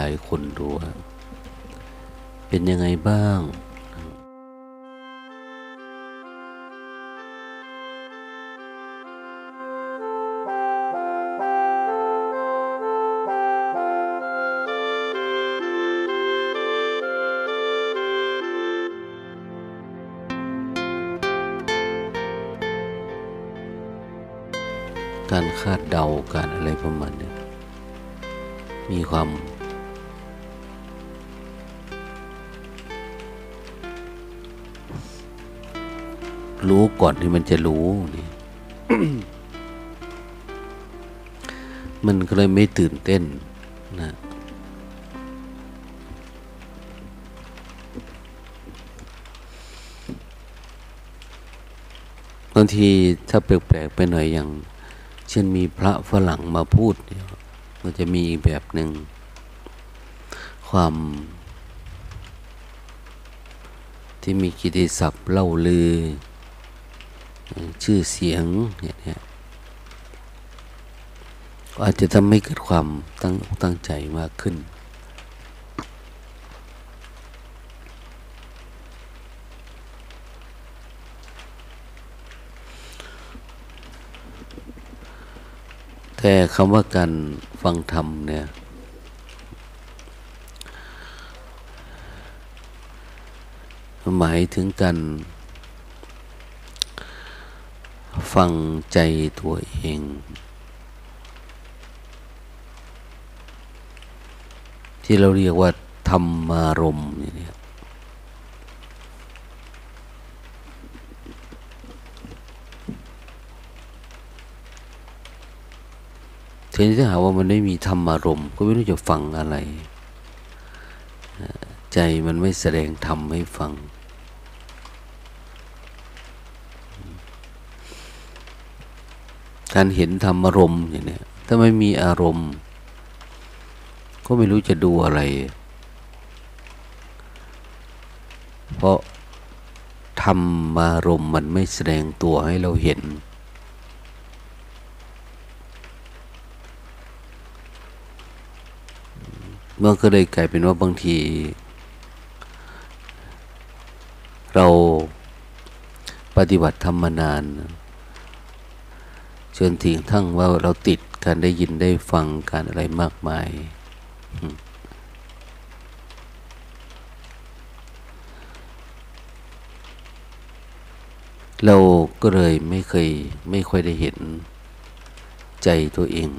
หลายคนดูว่าเป็นยังไงบ้างการคาดเดาการอะไรประมาณนี้มีความ รู้ก่อนที่มันจะรู้นี่มันก็เลยไม่ตื่นเต้นนะบางทีถ้าแปลกๆไปหน่อยอย่าง เช่นมีพระฝรั่งมาพูดมันจะมีอีกแบบหนึ่งความที่มีกิติศัพท์เล่าลือ ชื่อเสียงอย่างเนี้ยอาจจะทำให้เกิดความตั้งตั้งใจมากขึ้น แต่คำว่าการฟังธรรมเนี่ยหมายถึงการ ฟังใจตัวเอง ที่เราเรียกว่า ธรรมารมณ์เนี่ยทีนี้ถ้าหาว่ามันไม่มีธรรมารมณ์ก็ไม่รู้จะฟังอะไร ใจมันไม่แสดงธรรมให้ฟัง การเห็นธรรมารมณ์อย่างนี้ถ้าไม่มีอารมณ์ ก็ไม่รู้จะดูอะไร เพราะธรรมารมณ์มันไม่แสดงตัวให้เราเห็น มันก็เลยกลายเป็นว่าบางที เราปฏิบัติธรรมมานาน จนถึงทั้งว่าเราติดการได้ยินได้ฟังการอะไรมากมาย เราก็เลยไม่เคยไม่ค่อยได้เห็นใจตัวเอง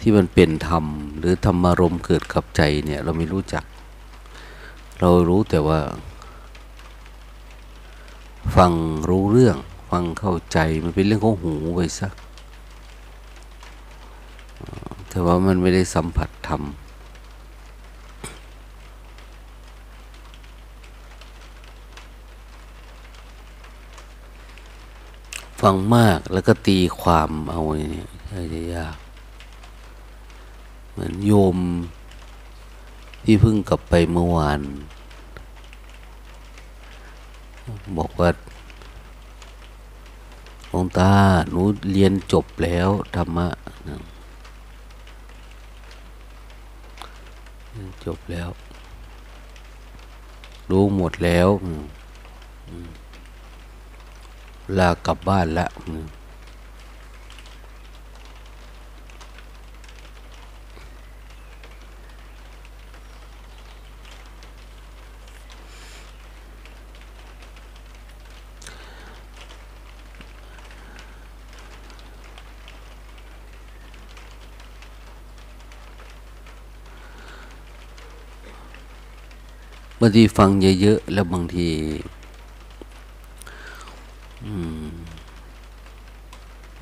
ที่มันเป็นธรรม หรือธรรมารมเกิดกับใจเนี่ย เราไม่รู้จัก เรารู้แต่ว่า ฟังรู้เรื่อง ฟังเข้าใจมันเป็นเรื่องของหูไปสักแต่ว่ามันไม่ได้สัมผัสธรรมฟังมากแล้วก็ตีความเอาเนี่ยจะยาก เหมือนโยมที่เพิ่งกลับไปเมื่อวาน บอกว่า หลวงตาหนูเรียนจบแล้วธรรมะจบแล้ว รู้หมดแล้วลากลับบ้านละบางทีฟังเยอะๆแล้วบางที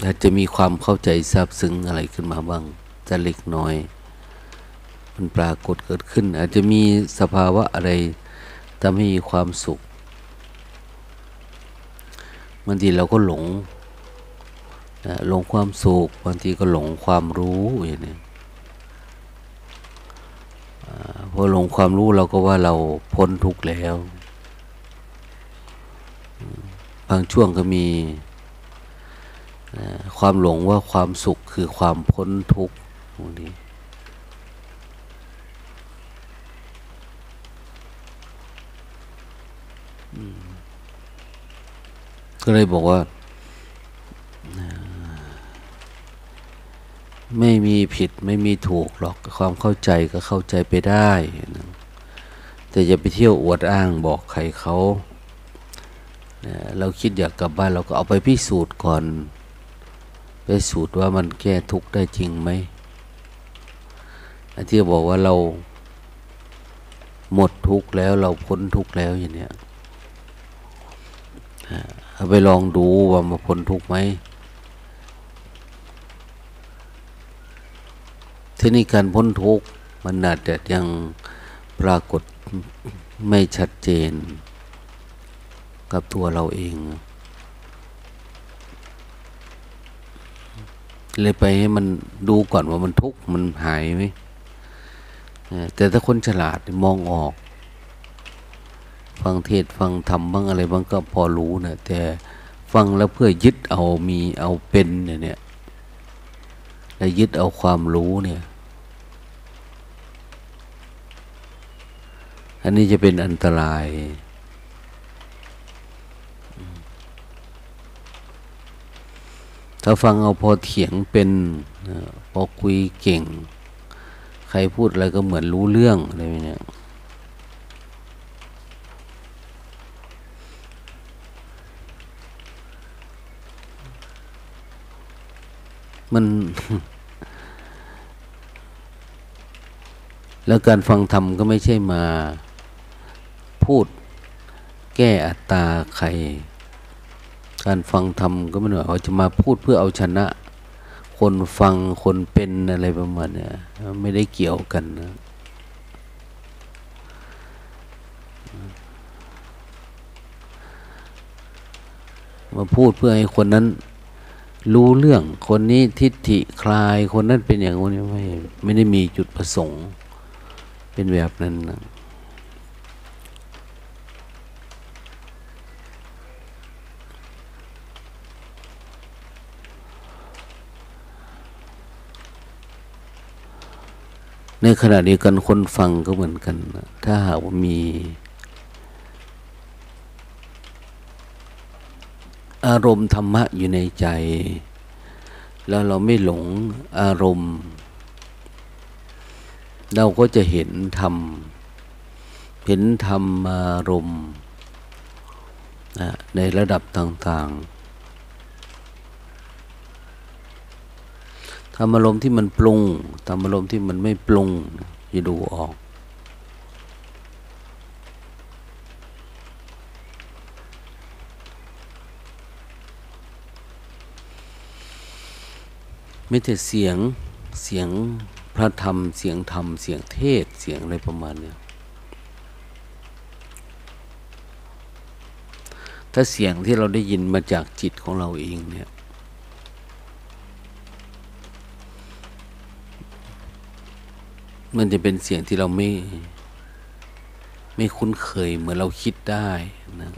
อาจจะมีความเข้าใจซาบซึ้งอะไรขึ้นมาบ้างจะเล็กน้อย มันปรากฏเกิดขึ้น อาจจะมีสภาวะอะไรทำให้มีความสุขบางทีเราก็หลงหลงความสุขบางทีก็หลงความรู้อย่างนี้ พอหลงความรู้เราก็ว่าเราพ้นทุกข์แล้ว บางช่วงก็มีความหลงว่าความสุขคือความพ้นทุกข์พนี้ก็เลยบอกว่า ไม่มีผิดไม่มีถูกหรอกความเข้าใจก็เข้าใจไปได้นะแต่อย่าไปเที่ยวอวดอ้างบอกใครเขาเราคิดอยากกลับบ้านเราก็เอาไปพิสูจน์ก่อน ไปสูตรว่ามันแก้ทุกข์ได้จริงไหมที่บอกว่าเราหมดทุกข์แล้วเราพ้นทุกข์แล้วอย่างเนี้ยเอาไปลองดูว่ามาพ้นทุกข์ไหม ทีนี้การพ้นทุกข์มันอาจจะยังปรากฏไม่ชัดเจน กับตัวเราเอง เลยไปให้มันดูก่อนว่ามันทุกข์มันหายไหมแต่ถ้าคนฉลาดมองออก ฟังเทศฟังธรรมบ้างอะไรบ้างก็พอรู้นะแต่ฟังแล้วเพื่อยึดเอามีเอาเป็นเนี่ย และยึดเอาความรู้เนี่ย อันนี้จะเป็นอันตราย ถ้าฟังเอาพอเถียงเป็นพอคุยเก่ง ใครพูดอะไรก็เหมือนรู้เรื่องอะไรเนี่ มัน แล้วการฟังธรรมก็ไม่ใช่มาพูดแก้อัตตาใคร การฟังธรรมก็ไม่หน่อยเขาจะมาพูดเพื่อเอาชนะ คนฟังคนเป็นอะไรประมาณเนี้ไม่ได้เกี่ยวกันนะมาพูดเพื่อให้คนนั้น รู้เรื่องคนนี้ทิฏฐิคลายคนนั้นเป็นอย่างนี้ไม่ไม่ได้มีจุดประสงค์ เป็นแบบนั้นนะในขณะเดียวกันคนฟังก็เหมือนกัน ถ้าหากว่ามี อารมณ์ธรรมะอยู่ในใจ แล้วเราไม่หลงอารมณ์ เราก็จะเห็นธรรม เห็นธรรมอารมณ์ในระดับต่างๆทำอารมณ์ที่มันปรุงทำอารมณ์ที่มันไม่ปรุงจะดูออก ม่แต่เสียงเสียงพระธรรม เสียงธรรม เสียงเทศเสียงอะไรประมาณเนี้ยถ้าเสียงที่เราได้ยินมาจากจิตของเราเองเนี่ย มันจะเป็นเสียงที่เราไม่ ไม่คุ้นเคยเหมือนเราคิดได้นะ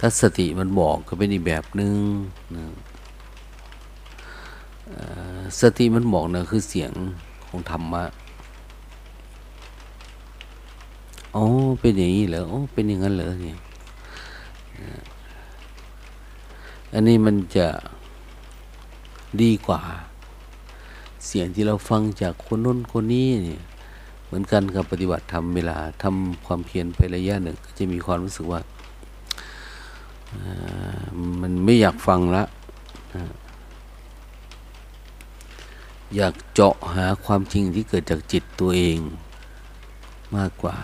ถ้าสติมันบอกก็เป็นอีกแบบหนึง่งนะสติมันบอกนะคือเสียงของธรรมะอ๋อเป็นอย่างนี้เหรออ๋อเป็นอย่างนั้นเหรอเนี่ยอันนี้มันจะดีกว่า เสียงที่เราฟังจากคนน้นคนนี้เนี่ยเหมือนกันกับปฏิบัติธรรมเวลาทำความเพียรไประยะหนึ่ง ก็จะมีความรู้สึกว่า มันไม่อยากฟังละอยากเจาะหาความจริงที่เกิดจากจิตตัวเองมากกว่า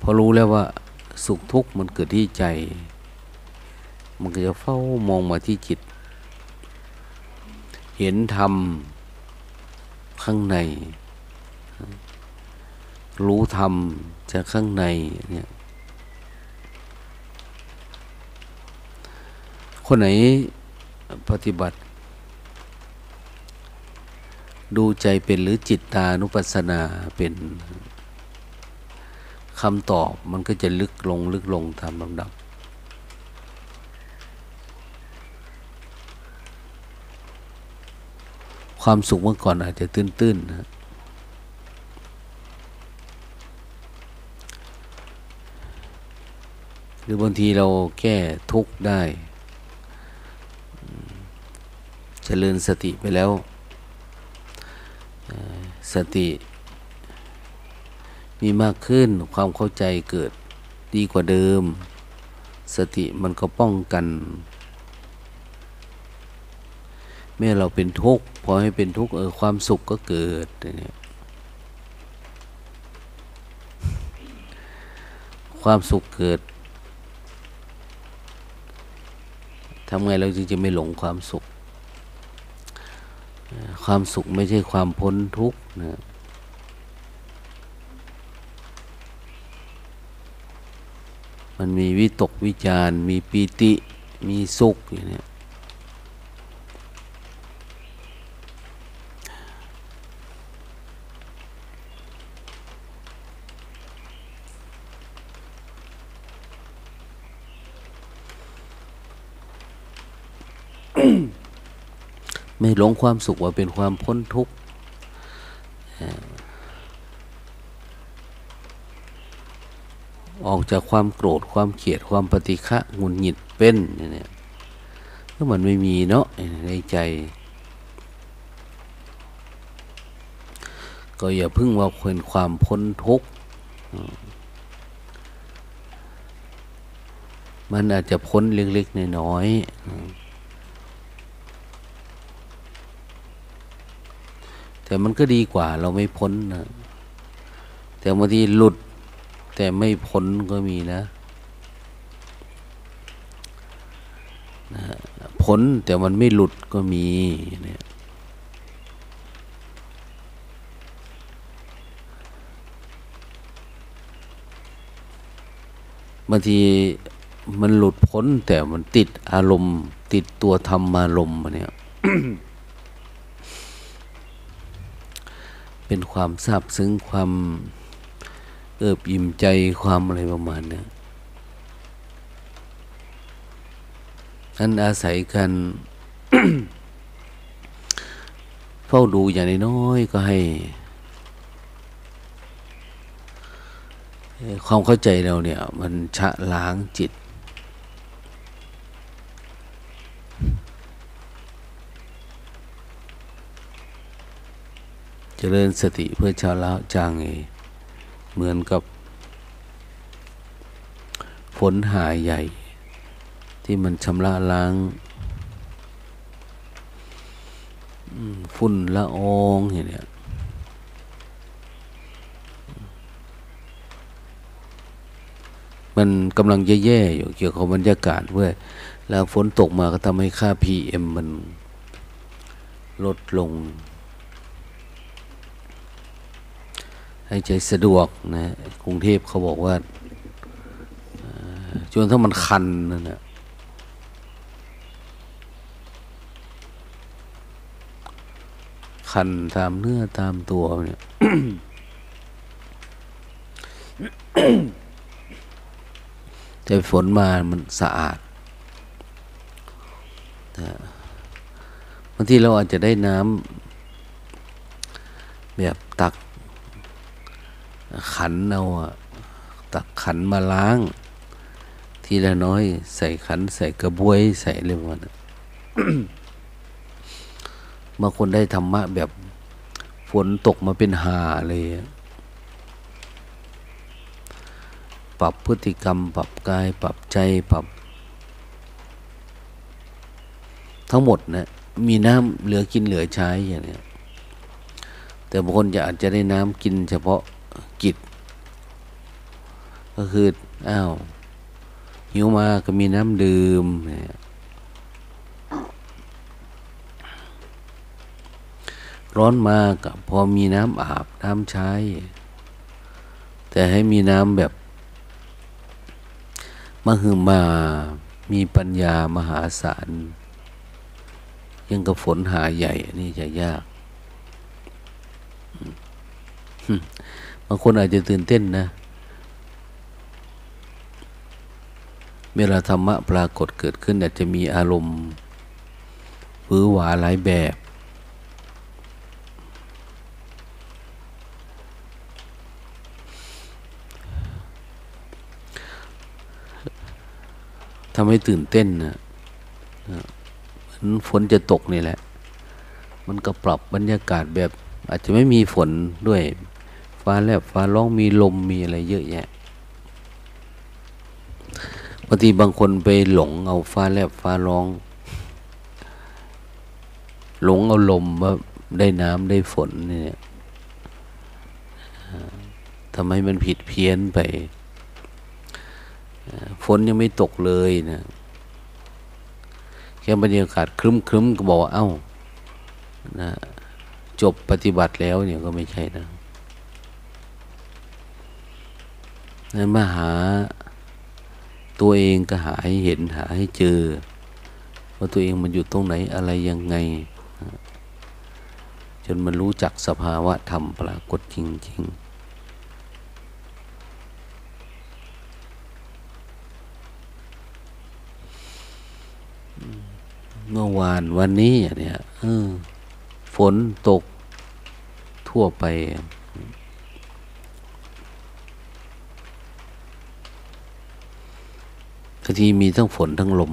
พอรู้แล้วว่าสุขทุกข์มันเกิดที่ใจ มันก็จะเฝ้ามองมาที่จิต เห็นธรรมข้างใน รู้ธรรมจากข้างในเนี่ย คนไหนปฏิบัติ ดูใจเป็นหรือจิตตานุปัสสนาเป็นคำตอบมันก็จะลึกลงลึกลงตามลำดับคความสุขเมื่อก่อนอาจจะตื้นๆนะหรือบางทีเราแก้ทุกข์ได้เจริญสติไปแล้ว สติมีมากขึ้นความเข้าใจเกิดดีกว่าเดิม สติมันก็ป้องกันเมื่อเราเป็นทุกข์พอให้เป็นทุกข์เออความสุขก็เกิดเนี่ยความสุขเกิดทำไงเราจึงจะไม่หลงความสุข ความสุขไม่ใช่ความพ้นทุกข์นะมันมีวิตกวิจารมีปีติมีสุขอย่างนี้ ไม่หลงความสุขว่าเป็นความพ้นทุกข์ออกจากความโกรธความเกลียดความปฏิฆะงุนหงิดเป็นเนี่ยก็มันไม่มีเนาะในใจ ก็อย่าพึ่งว่าเป็นความพ้นทุกข์มันอาจจะพ้นเล็กๆน้อยๆ แต่มันก็ดีกว่าเราไม่พ้นนะแต่บางทีหลุด แต่ไม่พ้นก็มีนะนะพ้นแต่มันไม่หลุดก็มีเนี่ยบางทีมันหลุดพ้นแต่มันติดอารมณ์ ติดตัวธรรมอารมณ์เนี่ย เป็นความซาบซึ้งความเอิบอิ่มใจความอะไรประมาณนี้อันอาศัยกันเฝ้าดูอย่างน้อยก็ให้ ความเข้าใจเราเนี่ย มันชะล้างจิต เจริญสติเพื่อชาวละจางเอเหมือนกับ ฝนหายใหญ่ ที่มันชำระล้างฝุ่นละอองอย่างเนี้ยมันกำลังแย่ๆอยู่เกี่ยวกับบรรยากาศเว้ยแล้วฝนตกมาก็ทำให้ค่า PM มันลดลง ให้ใจสะดวกนะกรุงเทพเขาบอกว่าจนถ้ามันคันนั่นนะคันตามเนื้อตามตัวเนี่ยแต่ฝนมามันสะอาดบางทีเราอาจจะได้น้ำแบบตัก ขันเอาตักขันมาล้าง ทีละน้อย ใส่ขัน ใส่กระบวย ใส่เลยมันบางคนได้ธรรมะแบบฝนตกมาเป็นหาเลย ปรับพฤติกรรม ปรับกาย ปรับใจ ปรับ ทั้งหมดนะมีน้ำเหลือกินเหลือใช้อย่างนี้แต่บางคนจะอาจจะได้น้ำกินเฉพาะ ก็คืออ้าวหิวมาก็มีน้ำดื่มร้อนมากับพอมีน้ำอาบน้ำใช้ แต่ให้มีน้ำแบบมหึมา มีปัญญามหาศาล ยังกับฝนหาใหญ่นนี้จะยาก บางคนอาจจะตื่นเต้นนะ เวลาธรรมะปรากฏเกิดขึ้นอาจจะมีอารมณ์หวือหวาหลายแบบ ทำให้ตื่นเต้นนะเหมือนฝนจะตกนี่แหละ มันก็ปรับบรรยากาศแบบ อาจจะไม่มีฝนด้วย ฟ้าแลบฟ้าร้องมีลมมีอะไรเยอะแยะ บางทีบางคนไปหลงเอาฟ้าแลบฟ้าร้อง หลงเอาลมว่าได้น้ำได้ฝนเนี่ยทำให้มันผิดเพี้ยนไปฝนยังไม่ตกเลยนะแค่บรรยากาศครึ้มครึ้มก็บอกว่าเอ้านะจบปฏิบัติแล้วเนี่ยก็ไม่ใช่นะนั้นมาหา ตัวเองก็หาให้เห็นหาให้เจอ ว่าตัวเองมันอยู่ตรงไหนอะไรยังไง จนมันรู้จักสภาวะธรรมปรากฏจริง ๆเมื่อวานวันนี้เนี่ยฝนตกทั่วไปางทีมีทั้งฝนทั้งลม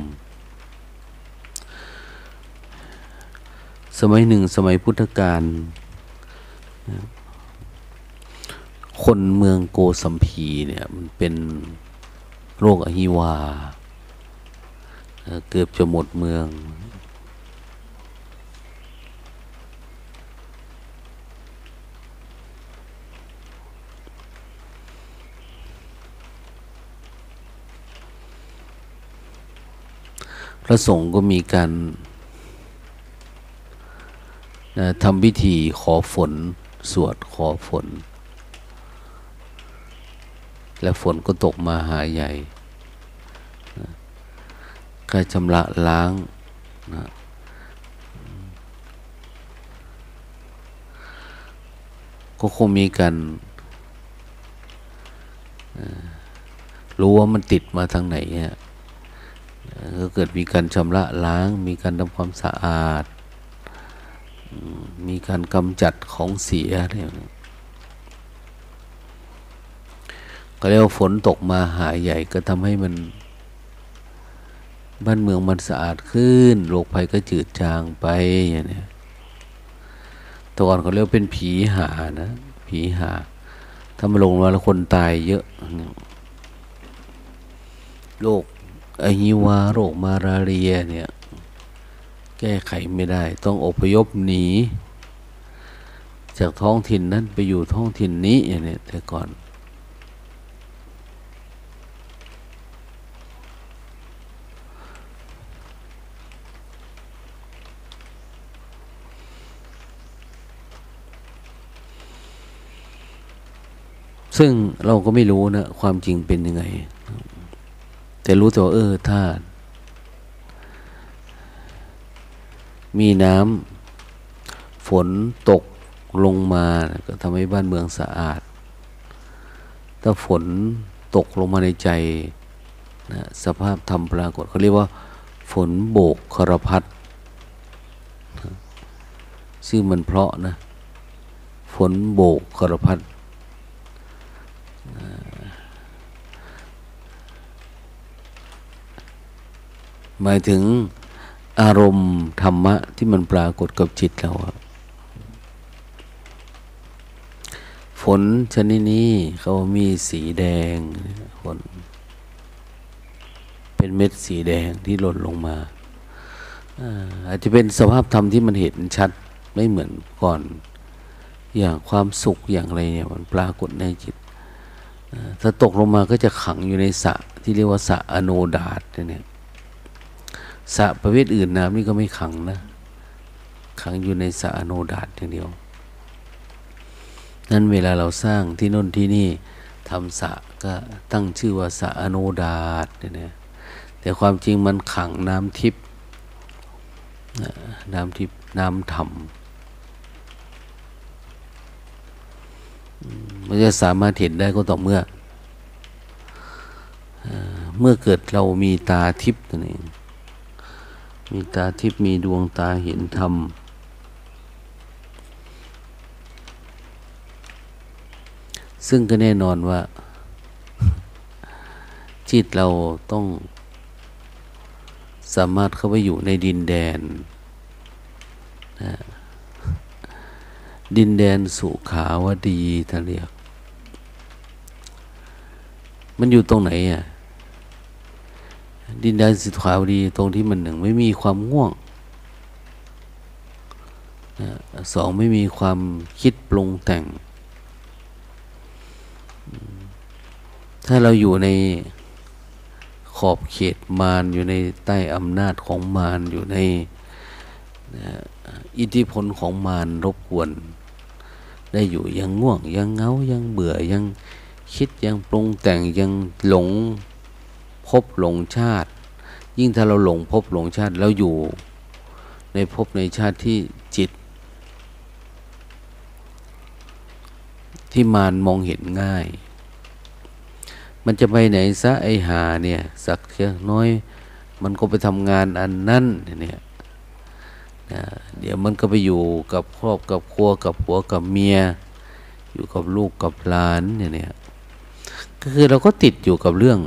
สมัยหนึ่งสมัยพุทธกาลคนเมืองโกสัมพีเนี่ยมันเป็นโรคอหิวา เกือบจะหมดเมือง พระสงฆ์ก็มีการนะทำพิธีขอฝน สวดขอฝน และฝนก็ตกมาหาใหญ่ก็ชำระล้างนะก็คงมีการรู้ว่ามันติดมาทางไหนฮะ ก็เกิดมีการชำระล้าง มีการทำความสะอาด มีการกำจัดของเสียเนี่ยก็เรียกว่าฝนตกมาหายใหญ่ก็ทำให้มัน บ้านเมืองมันสะอาดขึ้นโรคภัยก็จืดจางไปอย่างนี้ตก่อนเขาเรียกเป็นผีหานะ ผีหา ถ้ามาลงมาแล้วคนตายเยอะโรค อหิวาโรคมาราเรียเนี่ยแก้ไขไม่ได้ ต้องอพยพหนี จากท้องถิ่นนั้นไปอยู่ท้องถิ่นนี้อย่างนี้แต่ก่อนซึ่งเราก็ไม่รู้นะ ความจริงเป็นยังไง แต่รู้แต่ว่าเออถ้ามีน้ำฝนตกลงมาก็ทำให้บ้านเมืองสะอาด ถ้าฝนตกลงมาในใจนะสภาพธรรมปรากฏเขาเรียกว่า ฝนโบกครพัดซึ่งมันเพราะนะ ฝนโบกครพัด หมายถึงอารมณ์ธรรมะที่มันปรากฏกับจิตเราฝนชนิดนี้เขามีสีแดงฝนเป็นเม็ดสีแดงที่หล่นลงมาอาจจะเป็นสภาพธรรมที่มันเห็นชัดไม่เหมือนก่อน อย่างความสุขอย่างไรเนี่ยมันปรากฏในจิตถ้าตกลงมาก็จะขังอยู่ในสระที่เรียกว่าสระอโนดาตเนี่ย สระประเภทอื่นน้ำนี่ก็ไม่ขังนะ ขังอยู่ในสระอโนดาตอย่างเดียว นั้นเวลาเราสร้างที่น้นที่นี่ทำสระก็ตั้งชื่อว่าสระอโนดาตเนี่ยแต่ความจริงมันขังน้ำทิพย์น้ำทิพย์น้ำธรรมมันจะสามารถเห็นได้ก็ต่อเมื่อเมื่อเกิดเรามีตาทิพย์นั่นเอง มีตาทิพย์มีดวงตาเห็นธรรม ซึ่งก็แน่นอนว่า จิตเราต้อง สามารถเข้าไปอยู่ในดินแดนนะดินแดนสุขาวดีท่านเรียก มันอยู่ตรงไหนอะ ดินแดนสุขาวดีตรงที่มันหนึ่งไม่มีความง่วงนะสองไม่มีความคิดปรุงแต่ง ถ้าเราอยู่ในขอบเขตมารอยู่ในใต้อำนาจของมารอยู่ในอิทธิพลของมารรบกวน ได้อยู่ยังง่วงยังเงายังเบื่อยังคิดยังปรุงแต่งยังหลง พบหลงชาติ ยิ่งถ้าเราหลงพบหลงชาติแล้วอยู่ในพบในชาติที่จิต ที่มารมองเห็นง่าย มันจะไปไหนซะไอหาเนี่ยสักเพียงน้อย มันก็ไปทำงานอันนั้นเนี่ยนะเดี๋ยวมันก็ไปอยู่กับครอบกับครัวกับผัวกับเมีย อยู่กับลูกกับหลานเนี่ยเนี่ยก็คือเราก็ติดอยู่กับเรื่อง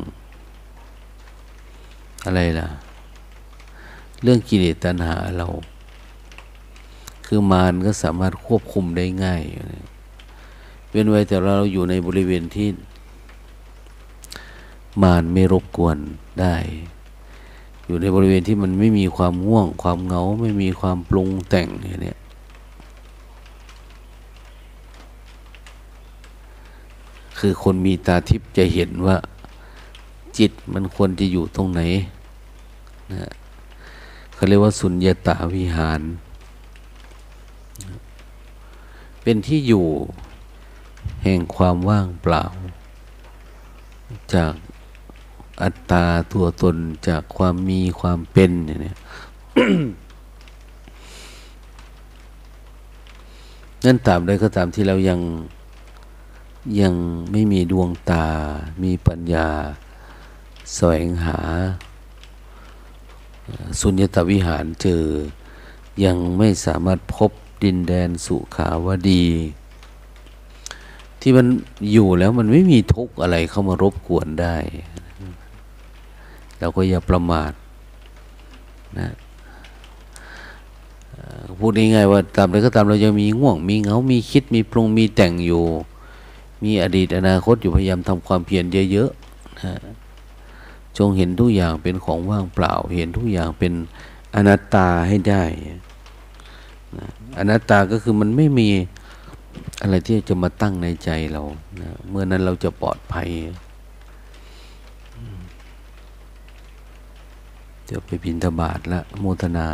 อะไรล่ะ เรื่องกิเลสตัณหาเรา คือมารก็สามารถควบคุมได้ง่ายเว้นไว้แต่เราอยู่ในบริเวณที่ มารไม่รบกวนได้ อยู่ในบริเวณที่มันไม่มีความง่วง ความเหงาไม่มีความปรุงแต่งเนี่ยคือคนมีตาทิพย์จะเห็นว่า จิตมันควรจะอยู่ตรงไหนนะเขาเรียกว่าสุญญตาวิหาร เป็นที่อยู่แห่งความว่างเปล่า จากอัตตาตัวตนจากความมีความเป็นเนี่ยนั่นตามใดก็ตามที่เรายังยังไม่มีดวงตา มีปัญญา แสวงหา สุญญตวิหารเจอ ยังไม่สามารถพบดินแดนสุขาวดี ที่มันอยู่แล้วมันไม่มีทุกข์อะไรเข้ามารบกวนได้เราก็อย่าประมาทนะพูดง่ายๆว่าตามใดก็ตามเรายังมีง่วง มีเหงา มีคิด มีปรุง มีแต่งอยู่ มีอดีตอนาคตอยู่พยายามทำความเพียรเยอะๆนะ จงเห็นทุกอย่างเป็นของว่างเปล่า เห็นทุกอย่างเป็นอนัตตาให้ได้นะอนัตตาก็คือมันไม่มีอะไรที่จะมาตั้งในใจเรานะเมื่อนั้นเราจะปลอดภัยจะไปบินทบาทละโมทนา